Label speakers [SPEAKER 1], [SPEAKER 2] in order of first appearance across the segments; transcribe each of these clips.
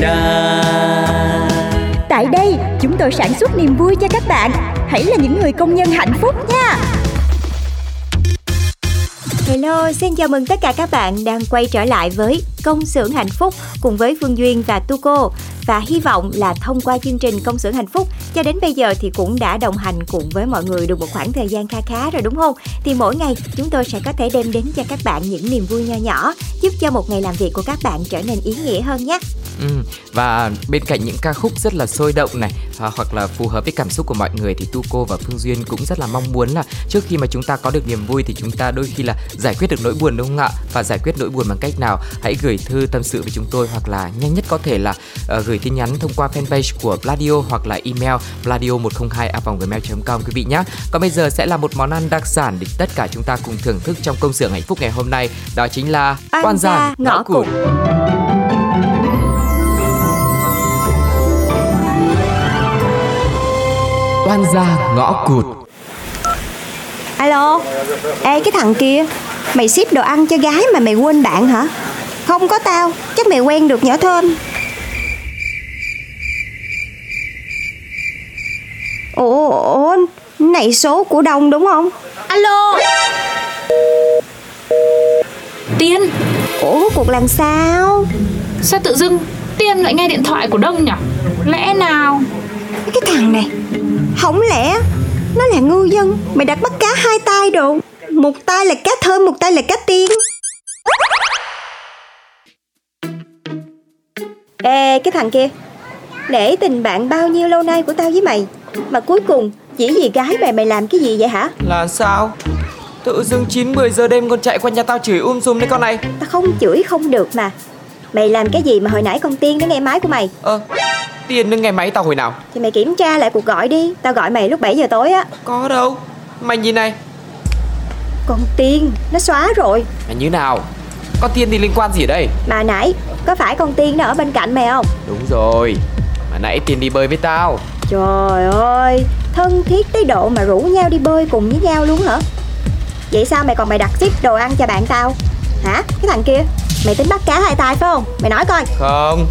[SPEAKER 1] đa.
[SPEAKER 2] Tại đây, chúng tôi sản xuất niềm vui cho các bạn. Hãy là những người công nhân hạnh phúc nha. Hello, xin chào mừng tất cả các bạn đang quay trở lại với Công xưởng hạnh phúc cùng với Phương Duyên và Tuko và hy vọng là thông qua chương trình Công xưởng hạnh phúc, cho đến bây giờ thì cũng đã đồng hành cùng với mọi người được một khoảng thời gian kha khá rồi, đúng không? Thì mỗi ngày chúng tôi sẽ có thể đem đến cho các bạn những niềm vui nho nhỏ, giúp cho một ngày làm việc của các bạn trở nên ý nghĩa hơn nhé.
[SPEAKER 3] Ừ, và bên cạnh những ca khúc rất là sôi động này à, hoặc là phù hợp với cảm xúc của mọi người thì Tuco và Phương Duyên cũng rất là mong muốn là trước khi mà chúng ta có được niềm vui thì chúng ta đôi khi là giải quyết được nỗi buồn đúng không ạ? Và giải quyết nỗi buồn bằng cách nào? Hãy gửi thư tâm sự với chúng tôi hoặc là nhanh nhất có thể là uh, gửi tin nhắn thông qua fanpage của Pladio hoặc là email pladio 102 gmail.com quý vị nhé. Còn bây giờ sẽ là một món ăn đặc sản để tất cả chúng ta cùng thưởng thức trong công xưởng hạnh phúc ngày hôm nay. Đó chính là
[SPEAKER 2] Oan gia ngõ cụt.
[SPEAKER 3] Oan gia ngõ cụt.
[SPEAKER 2] Alo, ê cái thằng kia, mày ship đồ ăn cho gái mà mày quên bạn hả? Không có tao, chắc mày quen được nhỏ thơm. Ủa, ủa, này số của Đông đúng không?
[SPEAKER 4] Alo Tiên
[SPEAKER 2] Ủa, cuộc làm sao?
[SPEAKER 4] Sao tự dưng Tiên lại nghe điện thoại của Đông nhỉ Lẽ nào
[SPEAKER 2] Cái thằng này, không lẽ nó là ngư dân, mày đặt bắt cá hai tay đồ. Một tay là cá thơm, một tay là cá tiên. Ê, cái thằng kia, để tình bạn bao nhiêu lâu nay của tao với mày Mà cuối cùng chỉ vì gái mày mày làm cái gì vậy hả
[SPEAKER 3] Là sao? Tự dưng 9 10 giờ đêm con chạy qua nhà tao chửi um sùm đấy con này.
[SPEAKER 2] Tao không chửi không được mà Mày làm cái gì mà hồi nãy con Tiên nó nghe máy của mày
[SPEAKER 3] Ơ, tiền nó nghe máy tao hồi nào?
[SPEAKER 2] Thì mày kiểm tra lại cuộc gọi đi Tao gọi mày lúc 7 giờ tối á
[SPEAKER 3] Có đâu. Mày nhìn này,
[SPEAKER 2] Con Tiên nó xóa rồi
[SPEAKER 3] mày như nào? Có tiền thì liên quan gì ở đây?
[SPEAKER 2] Mà nãy có phải con Tiên nó ở bên cạnh mày không
[SPEAKER 3] Đúng rồi. Mà nãy tiền đi bơi với tao.
[SPEAKER 2] Trời ơi Thân thiết tới độ mà rủ nhau đi bơi cùng với nhau luôn hả Vậy sao mày còn mày đặt ship đồ ăn cho bạn tao Hả cái thằng kia Mày tính bắt cá hai tay phải không Mày nói coi
[SPEAKER 3] Không.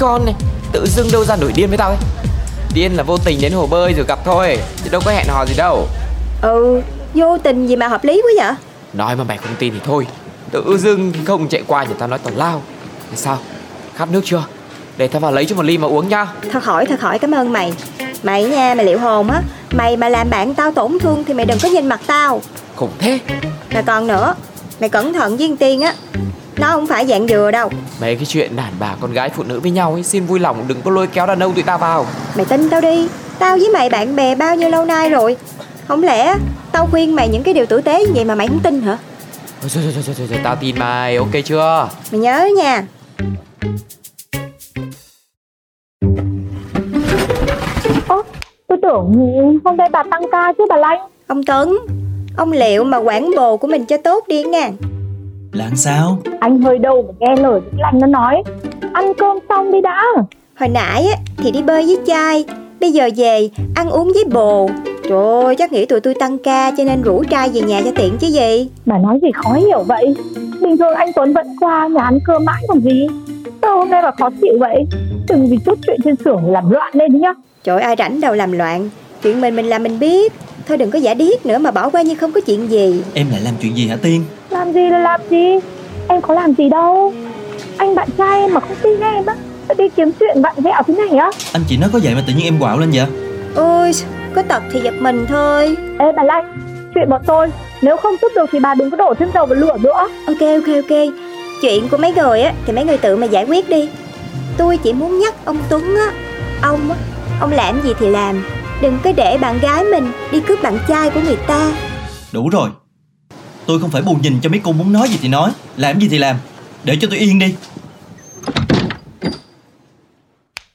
[SPEAKER 3] Con này, tự dưng đâu ra nổi điên với tao ấy. Điên là vô tình đến hồ bơi rồi gặp thôi, chứ đâu có hẹn hò gì đâu.
[SPEAKER 2] Ừ Vô tình gì mà hợp lý quá vậy
[SPEAKER 3] Nói mà mày không tin thì thôi. Tự dưng không chạy qua nhà tao nói tào lao. Thế sao? Khát nước chưa? Để tao vào lấy cho một ly mà uống nha.
[SPEAKER 2] Thật hỏi thật hỏi cảm ơn mày Mày nha mày liệu hồn á Mày mà làm bạn tao tổn thương Thì mày đừng có nhìn mặt tao
[SPEAKER 3] Khủng thế.
[SPEAKER 2] Mà còn nữa Mày cẩn thận với Tiên á Nó không phải dạng dừa đâu.
[SPEAKER 3] Mấy cái chuyện đàn bà con gái phụ nữ với nhau ấy Xin vui lòng đừng có lôi kéo đàn ông tụi ta vào.
[SPEAKER 2] Mày tin tao đi. Tao với mày bạn bè bao nhiêu lâu nay rồi? Không lẽ Tao khuyên mày những cái điều tử tế như vậy mà mày không tin hả?
[SPEAKER 3] Thôi thôi thôi thôi, thôi, thôi tao tin mày ok chưa?
[SPEAKER 2] Mày nhớ nha.
[SPEAKER 5] Ơ, tôi tưởng hôm nay bà tăng ca chứ bà Lanh?
[SPEAKER 2] Ông Tuấn Ông liệu mà quản bồ của mình cho tốt đi nha
[SPEAKER 6] Là làm sao?
[SPEAKER 5] Anh hơi đâu mà nghe lời cái Lanh nó nói. Ăn cơm xong đi đã.
[SPEAKER 2] Hồi nãy á, thì đi bơi với trai Bây giờ về ăn uống với bồ. Trời ơi chắc nghĩ tụi tôi tăng ca Cho nên rủ trai về nhà cho tiện chứ gì.
[SPEAKER 5] Bà nói gì khó hiểu vậy? Bình thường anh Tuấn vẫn qua nhà ăn cơm mãi còn gì. Sao hôm nay mà khó chịu vậy? Đừng vì chút chuyện trên xưởng làm loạn lên nhá.
[SPEAKER 2] Trời ơi, ai rảnh đâu làm loạn. Chuyện mình mình làm mình biết. Thôi đừng có giả điếc nữa mà bỏ qua như không có chuyện gì.
[SPEAKER 6] Em lại làm chuyện gì hả Tiên?
[SPEAKER 5] Làm gì là làm gì? Em có làm gì đâu. Anh bạn trai em mà không tin em á đi kiếm chuyện bạn dẹo thế này á.
[SPEAKER 6] Anh chị nói có vậy mà tự nhiên em quạo lên vậy?
[SPEAKER 2] Ôi có tật thì giật mình thôi.
[SPEAKER 5] Ê bà Lanh Chuyện bọn tôi Nếu không giúp được thì bà đừng có đổ thêm dầu vào lửa nữa.
[SPEAKER 2] Ok ok ok. Chuyện của mấy người á thì mấy người tự mà giải quyết đi. Tôi chỉ muốn nhắc ông Tuấn á. Ông á, ông làm gì thì làm. Đừng có để bạn gái mình đi cướp bạn trai của người ta.
[SPEAKER 6] Đủ rồi Tôi không phải bù nhìn cho mấy cô muốn nói gì thì nói. Làm gì thì làm. Để cho tôi yên đi.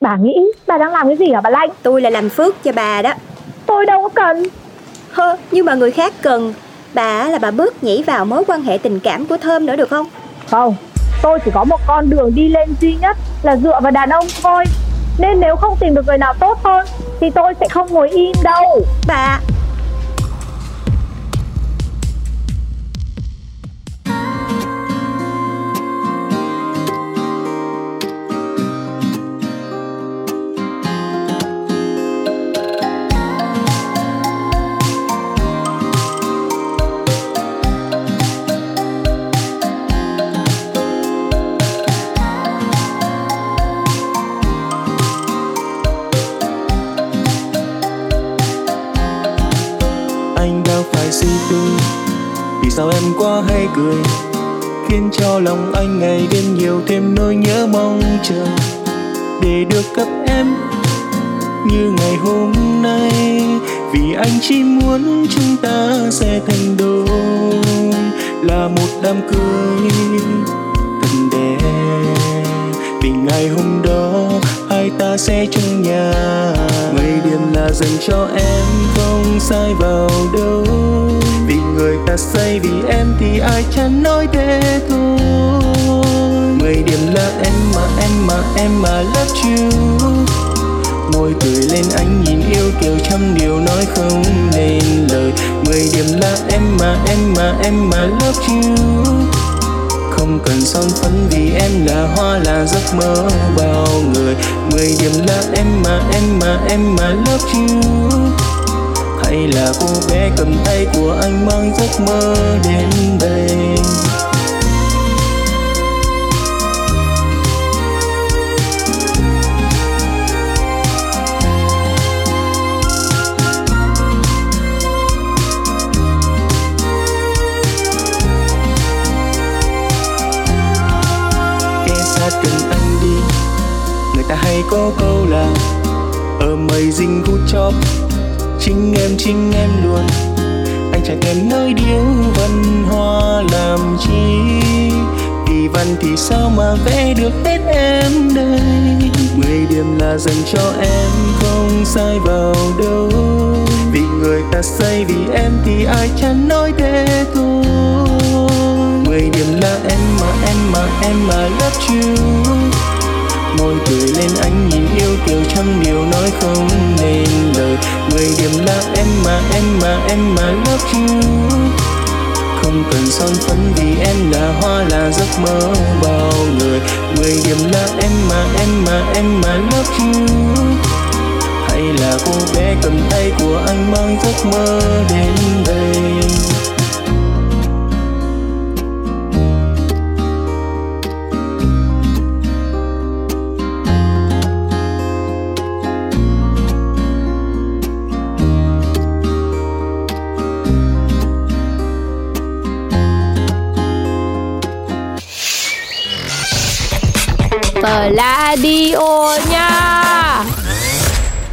[SPEAKER 5] Bà nghĩ bà đang làm cái gì hả bà Lanh?
[SPEAKER 2] Tôi là làm phước cho bà đó.
[SPEAKER 5] Tôi đâu có cần.
[SPEAKER 2] Hơ, nhưng mà người khác cần. Bà á là bà bớt nhảy vào mối quan hệ tình cảm của Thơm nữa được không?
[SPEAKER 5] Không Tôi chỉ có một con đường đi lên duy nhất Là dựa vào đàn ông thôi. Nên nếu không tìm được người nào tốt hơn Thì tôi sẽ không ngồi im đâu.
[SPEAKER 2] Bà
[SPEAKER 7] anh suy tư vì sao em quá hay cười? Khiến cho lòng anh ngày đêm nhiều thêm nỗi nhớ mong chờ. Để được gặp em như ngày hôm nay. Vì anh chỉ muốn chúng ta sẽ thành đôi, là một đám cưới thật đẹp vì ngày hôm đó hai ta sẽ chung nhà. Mười điểm là dành cho em, không sai vào đâu. Vì người ta say, vì em thì ai chẳng nói thế thôi. Mười điểm là em mà em mà em mà love you. Môi cười lên anh nhìn yêu kiểu trăm điều nói không nên lời. Mười điểm là em mà em mà em mà love you không cần son phấn vì em là hoa, là giấc mơ bao người. Mười điểm là em mà em mà em mà love you. Hay là cô bé cầm tay của anh mang giấc mơ đến đây? Ta hay có câu là, ở mây dinh hút chóp chính em chính em luôn. Anh chẳng thèm nói điếu văn hoa làm chi? Kỳ văn thì sao mà vẽ được hết em đây? Mười điểm là dành cho em, không sai vào đâu. Vì người ta say, vì em thì ai chẳng nói thế thôi? Mười điểm là em mà em mà em mà love you môi cười lên anh nhìn yêu kiều trăm điều nói không nên lời. Mười điểm là em mà em mà em mà love you. Không cần son phấn vì em là hoa, là giấc mơ bao người. Mười điểm là em mà em mà em mà love you. Hay là cô bé cầm tay của anh mang giấc mơ đến đây?
[SPEAKER 4] Pladio nha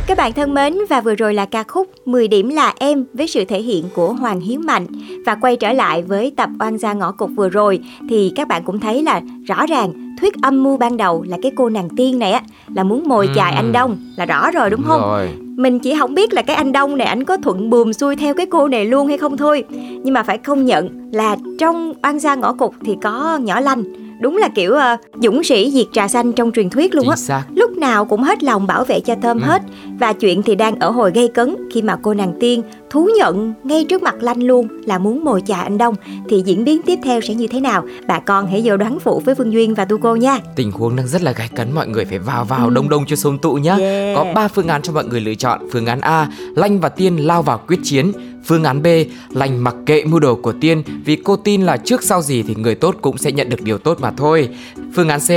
[SPEAKER 2] Các bạn thân mến và vừa rồi là ca khúc 10 điểm là em với sự thể hiện của Hoàng Hiếu Mạnh và quay trở lại với tập oan gia ngõ cụt vừa rồi thì các bạn cũng thấy là rõ ràng thuyết âm mưu ban đầu là cái cô nàng tiên này á là muốn mồi chài
[SPEAKER 3] Ừ.
[SPEAKER 2] anh Đông là rõ rồi đúng không?
[SPEAKER 3] Rồi.
[SPEAKER 2] Mình chỉ không biết là cái anh Đông này anh có thuận buồm xuôi theo cái cô này luôn hay không thôi Nhưng mà phải công nhận là trong oan gia ngõ cụt thì có nhỏ lanh Đúng là kiểu ờ, dũng sĩ diệt trà xanh trong truyền thuyết luôn á. Lúc nào cũng hết lòng bảo vệ cho Thơm
[SPEAKER 3] Ừ.
[SPEAKER 2] hết Và chuyện thì đang ở hồi gây cấn Khi mà cô nàng tiên thú nhận ngay trước mặt Lanh luôn là muốn mồi chài anh Đông Thì diễn biến tiếp theo sẽ như thế nào Bà con hãy vô đoán phụ với Phương Duyên và Tu Cô nha
[SPEAKER 3] Tình huống đang rất là gay cấn mọi người phải vào vào
[SPEAKER 2] Ừ.
[SPEAKER 3] đông đông cho xôm tụ nhá.
[SPEAKER 2] Yeah.
[SPEAKER 3] Có 3 phương án cho mọi người lựa chọn. Phương án A, Lanh và Tiên lao vào quyết chiến. Phương án B, Lành mặc kệ mưu đồ của Tiên vì cô tin là trước sau gì thì người tốt cũng sẽ nhận được điều tốt mà thôi. Phương án C,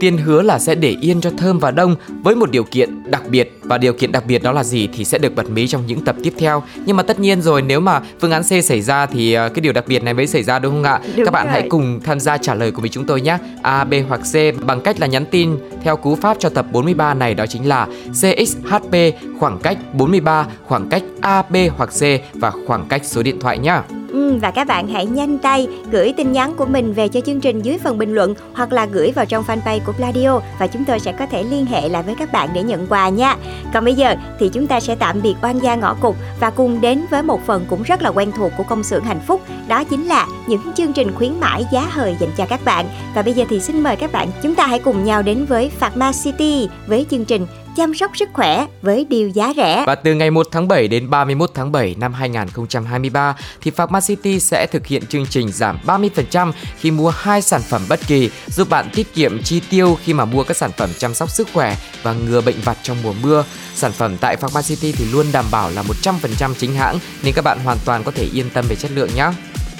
[SPEAKER 3] Tiên hứa là sẽ để yên cho Thơm và Đông với một điều kiện đặc biệt và điều kiện đặc biệt đó là gì thì sẽ được bật mí trong những tập tiếp theo. Nhưng mà tất nhiên rồi nếu mà phương án C xảy ra thì ờ, cái điều đặc biệt này mới xảy ra đúng không ạ?
[SPEAKER 2] Đúng
[SPEAKER 3] Các bạn
[SPEAKER 2] rồi.
[SPEAKER 3] hãy cùng tham gia trả lời cùng với chúng tôi nhé. A, B hoặc C bằng cách là nhắn tin theo cú pháp cho tập 43 này đó chính là CXHP khoảng cách 43 khoảng cách ab hoặc C và khoảng cách số điện thoại nhé.
[SPEAKER 2] Ừ, và các bạn hãy nhanh tay gửi tin nhắn của mình về cho chương trình dưới phần bình luận hoặc là gửi vào trong fanpage của Pladio và chúng tôi sẽ có thể liên hệ lại với các bạn để nhận quà nha. Còn bây giờ thì chúng ta sẽ tạm biệt oan gia ngõ cục và cùng đến với một phần cũng rất là quen thuộc của công xưởng hạnh phúc đó chính là những chương trình khuyến mãi giá hời dành cho các bạn. Và bây giờ thì xin mời các bạn chúng ta hãy cùng nhau đến với Pharma City với chương trình chăm sóc sức khỏe với điều giá rẻ.
[SPEAKER 3] Và từ ngày 1 tháng 7 đến 31 tháng 7 năm 2023 thì Pharmacity sẽ thực hiện chương trình giảm 30% khi mua hai sản phẩm bất kỳ, giúp bạn tiết kiệm chi tiêu khi mà mua các sản phẩm chăm sóc sức khỏe và ngừa bệnh vặt trong mùa mưa. Sản phẩm tại Pharmacity thì luôn đảm bảo là 100% chính hãng nên các bạn hoàn toàn có thể yên tâm về chất lượng nhé.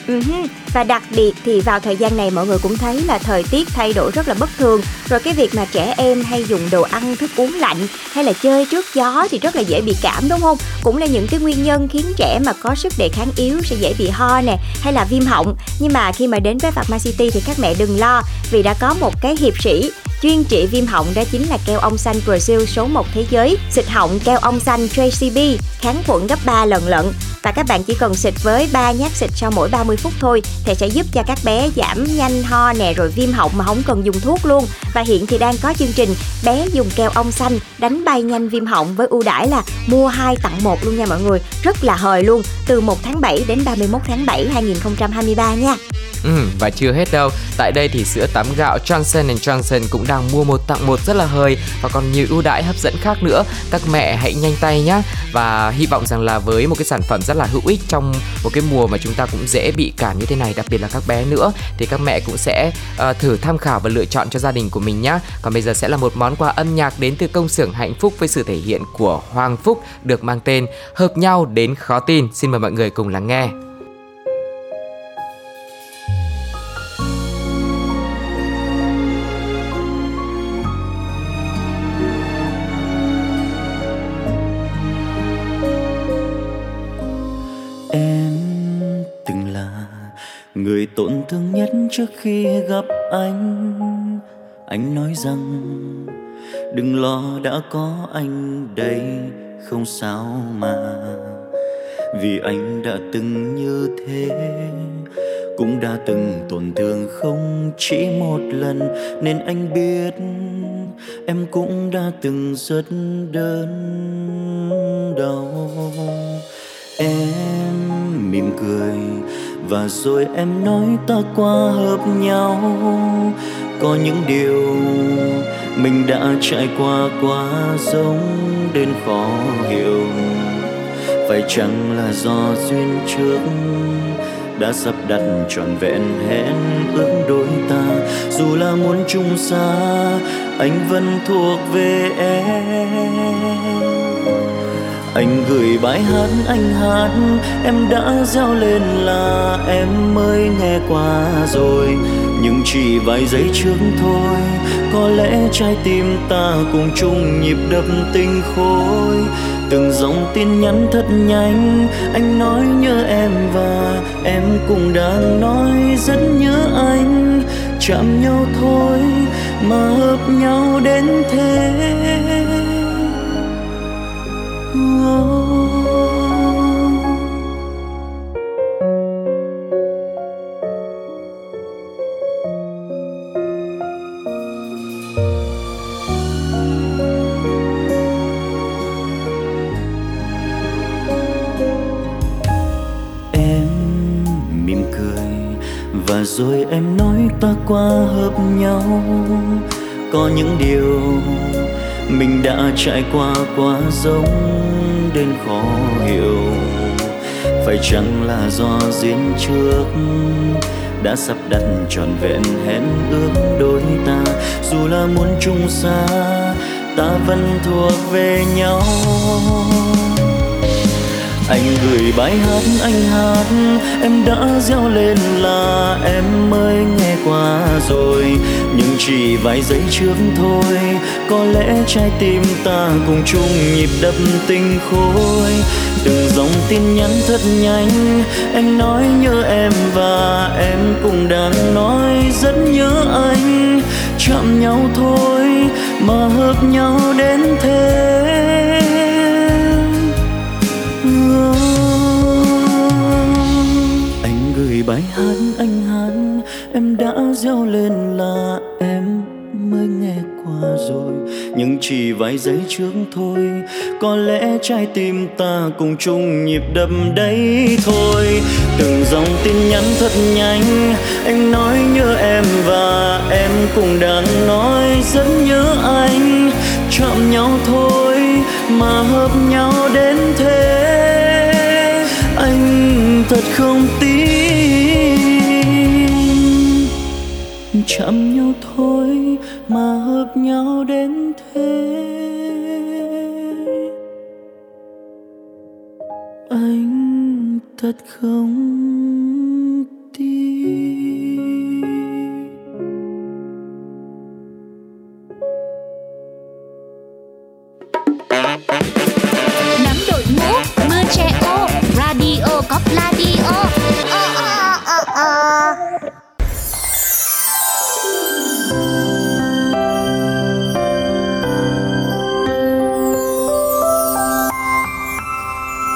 [SPEAKER 2] Uh-huh. Và đặc biệt thì vào thời gian này mọi người cũng thấy là thời tiết thay đổi rất là bất thường Rồi cái việc mà trẻ em hay dùng đồ ăn thức uống lạnh hay là chơi trước gió thì rất là dễ bị cảm đúng không? Cũng là những cái nguyên nhân khiến trẻ mà có sức đề kháng yếu sẽ dễ bị ho nè hay là viêm họng Nhưng mà khi mà đến với Pharmacity thì các mẹ đừng lo vì đã có một cái hiệp sĩ chuyên trị viêm họng đó chính là keo ong xanh Brazil số 1 thế giới xịt họng keo ong xanh JCB, kháng khuẩn gấp 3 lần lận và các bạn chỉ cần xịt với 3 nhát xịt sau mỗi 30 phút thôi thì sẽ giúp cho các bé giảm nhanh ho nè rồi viêm họng mà không cần dùng thuốc luôn và hiện thì đang có chương trình bé dùng keo ong xanh đánh bay nhanh viêm họng với ưu đãi là mua 2 tặng 1 luôn nha mọi người rất là hời luôn từ 1 tháng 7 đến 31 tháng 7 2023 nha
[SPEAKER 3] Ừ, và chưa hết đâu. Tại đây thì sữa tắm gạo Johnson Johnson cũng đang mua một tặng một rất là hời và còn nhiều ưu đãi hấp dẫn khác nữa. Các mẹ hãy nhanh tay nhé. Và hy vọng rằng là với một cái sản phẩm rất là hữu ích trong một cái mùa mà chúng ta cũng dễ bị cảm như thế này, đặc biệt là các bé nữa thì các mẹ cũng sẽ uh, thử tham khảo và lựa chọn cho gia đình của mình nhé. Còn bây giờ sẽ là một món quà âm nhạc đến từ công xưởng hạnh phúc với sự thể hiện của Hoàng Phúc được mang tên Hợp nhau đến khó tin. Xin mời mọi người cùng lắng nghe.
[SPEAKER 8] Người tổn thương nhất trước khi gặp anh. Anh nói rằng, đừng lo, đã có anh đây, không sao mà. Vì anh đã từng như thế, Cũng đã từng tổn thương không chỉ một lần, Nên anh biết em cũng đã từng rất đớn đau. Em mỉm cười và rồi em nói ta qua hợp nhau. Có những điều mình đã trải qua quá giống đến khó hiểu. Phải chăng là do duyên trước đã sắp đặt trọn vẹn hẹn ước đôi ta? Dù là muốn chung xa, anh vẫn thuộc về em anh gửi bài hát anh hát, em đã reo lên là em mới nghe qua rồi. Nhưng chỉ vài giây trước thôi, có lẽ trái tim ta cùng chung nhịp đập tinh khối từng dòng tin nhắn thật nhanh, anh nói nhớ em và em cũng đang nói rất nhớ anh. Chạm nhau thôi, mà hợp nhau đến thế và rồi em nói ta qua hợp nhau. Có những điều mình đã trải qua quá giống đến khó hiểu. Phải chăng là do duyên trước đã sắp đặt trọn vẹn hẹn ước đôi ta? Dù là muốn chung xa, ta vẫn thuộc về nhau. Anh gửi bài hát, anh hát, em đã reo lên là em mới nghe qua rồi chỉ vài giây trước thôi. Có lẽ trái tim ta cùng chung nhịp đập tình khôi. Từng dòng tin nhắn thật nhanh anh nói nhớ em và em cũng đang nói rất nhớ anh. Chạm nhau thôi mà hợp nhau đến thế. Anh gửi bài hát anh hát, em đã gieo lên là em mới nghe qua rồi. Nhưng chỉ vài giây trước thôi, có lẽ trái tim ta cùng chung nhịp đập đấy thôi. Từng dòng tin nhắn thật nhanh, anh nói nhớ em và em cũng đang nói rất nhớ anh. Chạm nhau thôi mà hợp nhau đến thế. Anh thật không tin chạm nhau thôi mà hợp nhau đến thế. Anh thật không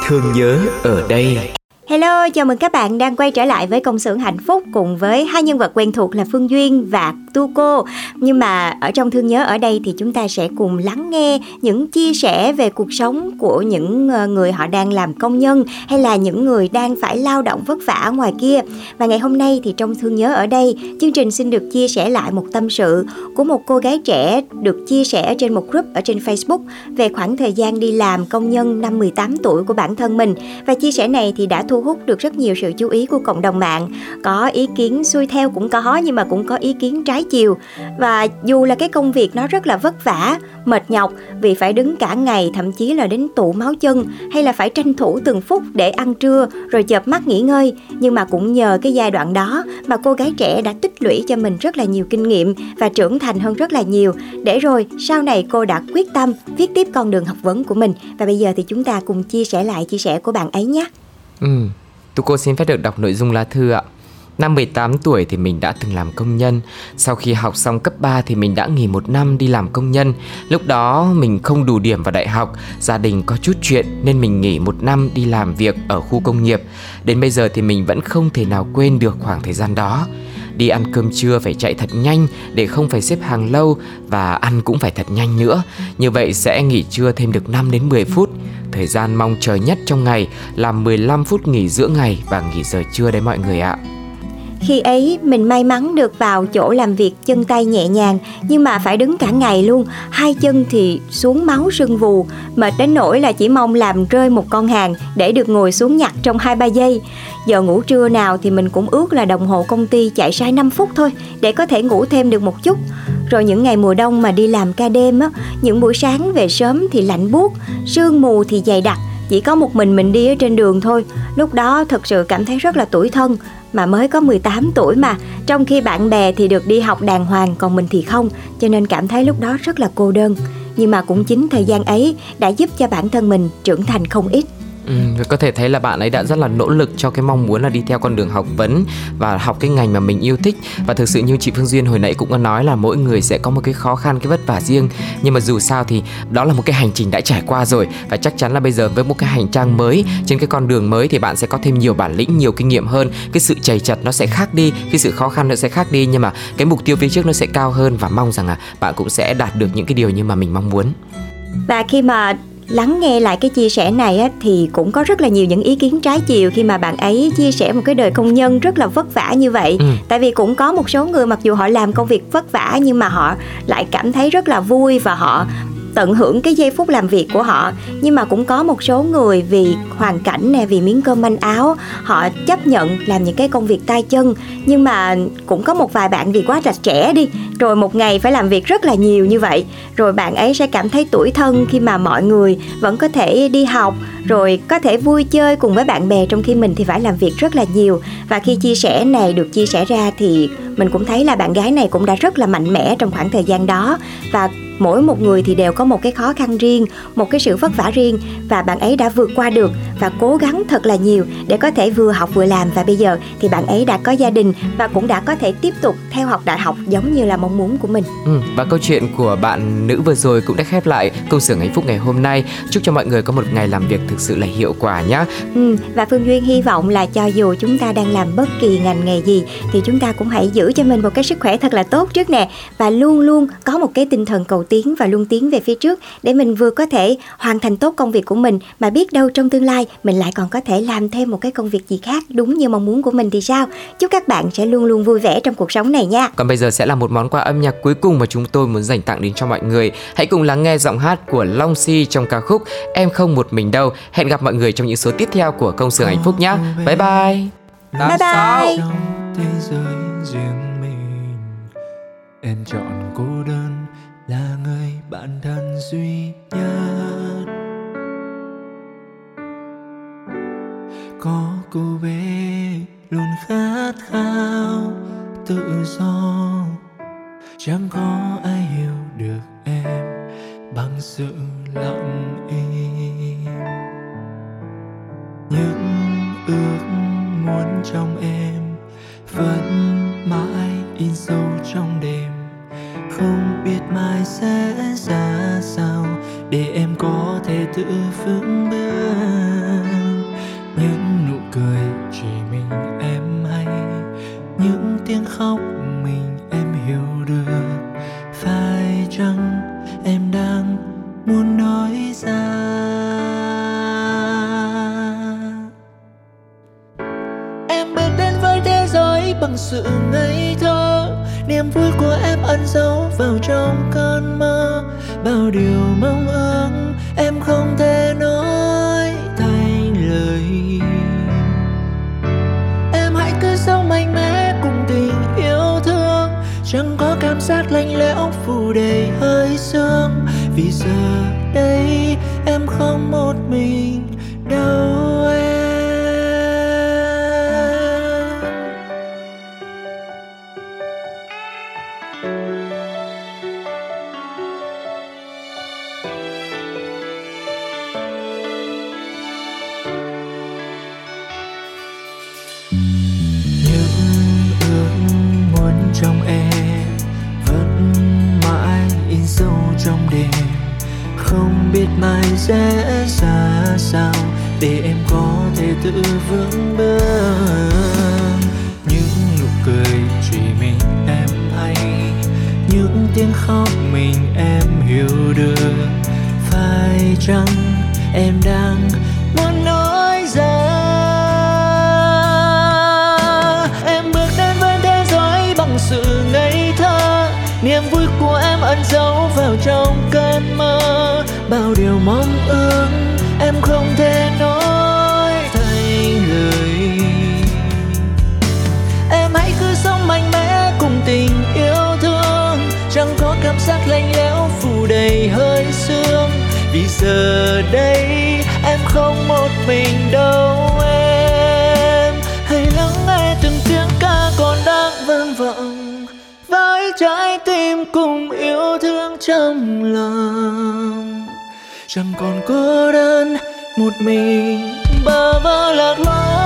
[SPEAKER 3] Thương nhớ ở đây.
[SPEAKER 2] Hello, chào mừng các bạn đang quay trở lại với công xưởng hạnh phúc cùng với hai nhân vật quen thuộc là Phương Duyên và Tu Cô. Nhưng mà ở trong thương nhớ ở đây thì chúng ta sẽ cùng lắng nghe những chia sẻ về cuộc sống của những ờ, người họ đang làm công nhân hay là những người đang phải lao động vất vả ngoài kia. Và ngày hôm nay thì trong thương nhớ ở đây, chương trình xin được chia sẻ lại một tâm sự của một cô gái trẻ được chia sẻ trên một group ở trên Facebook về khoảng thời gian đi làm công nhân năm 18 tuổi của bản thân mình. Và chia sẻ này thì đã thu hút được rất nhiều sự chú ý của cộng đồng mạng. Có ý kiến xuôi theo cũng có nhưng mà cũng có ý kiến trái chiều. Và dù là cái công việc nó rất là vất vả, mệt nhọc vì phải đứng cả ngày thậm chí là đến tụ máu chân hay là phải tranh thủ từng phút để ăn trưa rồi chợp mắt nghỉ ngơi. Nhưng mà cũng nhờ cái giai đoạn đó mà cô gái trẻ đã tích lũy cho mình rất là nhiều kinh nghiệm và trưởng thành hơn rất là nhiều. Để rồi sau này cô đã quyết tâm viết tiếp con đường học vấn của mình. Và bây giờ thì chúng ta cùng chia sẻ lại chia sẻ của bạn ấy nhé.
[SPEAKER 3] Ừ, tụi cô xin phép được đọc nội dung lá thư ạ. Năm 18 tuổi thì mình đã từng làm công nhân Sau khi học xong cấp 3 thì mình đã nghỉ một năm đi làm công nhân Lúc đó mình không đủ điểm vào đại học, Gia đình có chút chuyện nên mình nghỉ một năm đi làm việc ở khu công nghiệp Đến bây giờ thì mình vẫn không thể nào quên được khoảng thời gian đó Đi ăn cơm trưa phải chạy thật nhanh để không phải xếp hàng lâu và ăn cũng phải thật nhanh nữa. Như vậy sẽ nghỉ trưa thêm được 5 đến 10 phút. Thời gian mong chờ nhất trong ngày là 15 phút nghỉ giữa ngày và nghỉ giờ trưa đấy mọi người ạ.
[SPEAKER 2] Khi ấy mình may mắn được vào chỗ làm việc chân tay nhẹ nhàng nhưng mà phải đứng cả ngày luôn, hai chân thì xuống máu sưng vù, mệt đến nỗi là chỉ mong làm rơi một con hàng để được ngồi xuống nhặt trong 2-3 giây. Giờ ngủ trưa nào thì mình cũng ước là đồng hồ công ty chạy sai 5 phút thôi để có thể ngủ thêm được một chút. Rồi những ngày mùa đông mà đi làm ca đêm á, những buổi sáng về sớm thì lạnh buốt, sương mù thì dày đặc, chỉ có một mình mình đi ở trên đường thôi. Lúc đó thật sự cảm thấy rất là tủi thân mà mới có 18 tuổi mà, trong khi bạn bè thì được đi học đàng hoàng còn mình thì không, cho nên cảm thấy lúc đó rất là cô đơn. Nhưng mà cũng chính thời gian ấy đã giúp cho bản thân mình trưởng thành không ít.
[SPEAKER 3] Ừ, có thể thấy là bạn ấy đã rất là nỗ lực cho cái mong muốn là đi theo con đường học vấn và học cái ngành mà mình yêu thích. Và thực sự như chị Phương Duyên hồi nãy cũng có nói là mỗi người sẽ có một cái khó khăn cái vất vả riêng. Nhưng mà dù sao thì đó là một cái hành trình đã trải qua rồi. Và chắc chắn là bây giờ với một cái hành trang mới trên cái con đường mới thì bạn sẽ có thêm nhiều bản lĩnh nhiều kinh nghiệm hơn. Cái sự chầy chật nó sẽ khác đi cái sự khó khăn nó sẽ khác đi. Nhưng mà cái mục tiêu phía trước nó sẽ cao hơn và mong rằng là bạn cũng sẽ đạt được những cái điều như mà mình mong muốn.
[SPEAKER 2] Và khi mà lắng nghe lại cái chia sẻ này á, thì cũng có rất là nhiều những ý kiến trái chiều khi mà bạn ấy chia sẻ một cái đời công nhân rất là vất vả như vậy
[SPEAKER 3] Ừ.
[SPEAKER 2] tại vì cũng có một số người mặc dù họ làm công việc vất vả nhưng mà họ lại cảm thấy rất là vui và họ tận hưởng cái giây phút làm việc của họ. Nhưng mà cũng có một số người vì hoàn cảnh nè, vì miếng cơm manh áo, họ chấp nhận làm những cái công việc tay chân. Nhưng mà cũng có một vài bạn vì quá rạch trẻ đi, rồi một ngày phải làm việc rất là nhiều như vậy. Rồi bạn ấy sẽ cảm thấy tủi thân khi mà mọi người vẫn có thể đi học, rồi có thể vui chơi cùng với bạn bè trong khi mình thì phải làm việc rất là nhiều. Và khi chia sẻ này, được chia sẻ ra thì mình cũng thấy là bạn gái này cũng đã rất là mạnh mẽ trong khoảng thời gian đó. Và mỗi một người thì đều có một cái khó khăn riêng một cái sự vất vả riêng và bạn ấy đã vượt qua được và cố gắng thật là nhiều để có thể vừa học vừa làm. Và bây giờ thì bạn ấy đã có gia đình và cũng đã có thể tiếp tục theo học đại học giống như là mong muốn của mình.
[SPEAKER 3] Ừ, và câu chuyện của bạn nữ vừa rồi cũng đã khép lại công xưởng hạnh phúc ngày hôm nay. Chúc cho mọi người có một ngày làm việc thực sự là hiệu quả nhé
[SPEAKER 2] ừ, và phương duyên hy vọng là cho dù chúng ta đang làm bất kỳ ngành nghề gì thì chúng ta cũng hãy giữ cho mình một cái sức khỏe thật là tốt trước nè. Và luôn luôn có một cái tinh thần cầu tiến và luôn tiến về phía trước để mình vừa có thể hoàn thành tốt công việc của mình. Mà biết đâu trong tương lai mình lại còn có thể làm thêm một cái công việc gì khác đúng như mong muốn của mình thì sao? Chúc các bạn sẽ luôn luôn vui vẻ trong cuộc sống này nha.
[SPEAKER 3] Còn bây giờ sẽ là một món quà âm nhạc cuối cùng mà chúng tôi muốn dành tặng đến cho mọi người. Hãy cùng lắng nghe giọng hát của Long Si trong ca khúc Em không một mình đâu. Hẹn gặp mọi người trong những số tiếp theo của công xưởng hạnh phúc nhé bye bye.
[SPEAKER 2] Bye bye.
[SPEAKER 9] thế giới riêng mình em chọn cô đơn là người bạn thân duy nhất. Có cô bé luôn khát khao, tự do. Chẳng có ai hiểu được em bằng sự niềm vui của em ẩn giấu vào trong cơn mơ. Bao điều mong ước em không thể nói thành lời. Em hãy cứ sống mạnh mẽ cùng tình yêu thương. Chẳng có cảm giác lạnh lẽo, phủ đầy hơi sương. Vì giờ đây trong đêm. Không biết mai sẽ ra sao để em có thể tự vững bước. Những nụ cười chỉ mình em hay, những tiếng khóc mình em hiểu được. Phải chăng em đang muốn nói ra? Em bước đến với thế giới bằng sự niềm vui của em ẩn giấu vào trong cơn mơ. Bao điều mong ước em không thể nói thành lời. Em hãy cứ sống mạnh mẽ cùng tình yêu thương. Chẳng có cảm giác lạnh lẽo, phủ đầy hơi sương. Vì giờ đây em không một mình đâu. Trong lòng. Chẳng còn cô đơn một mình bơ vơ lạc lối.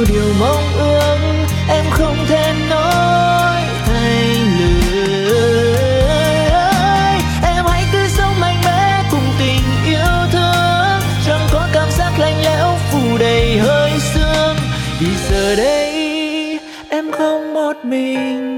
[SPEAKER 9] bao điều mong ước, em không thể nói thành lời. Em hãy cứ sống mạnh mẽ cùng tình yêu thương, chẳng có cảm giác lạnh lẽo phủ đầy hơi sương vì giờ đây, em không một mình.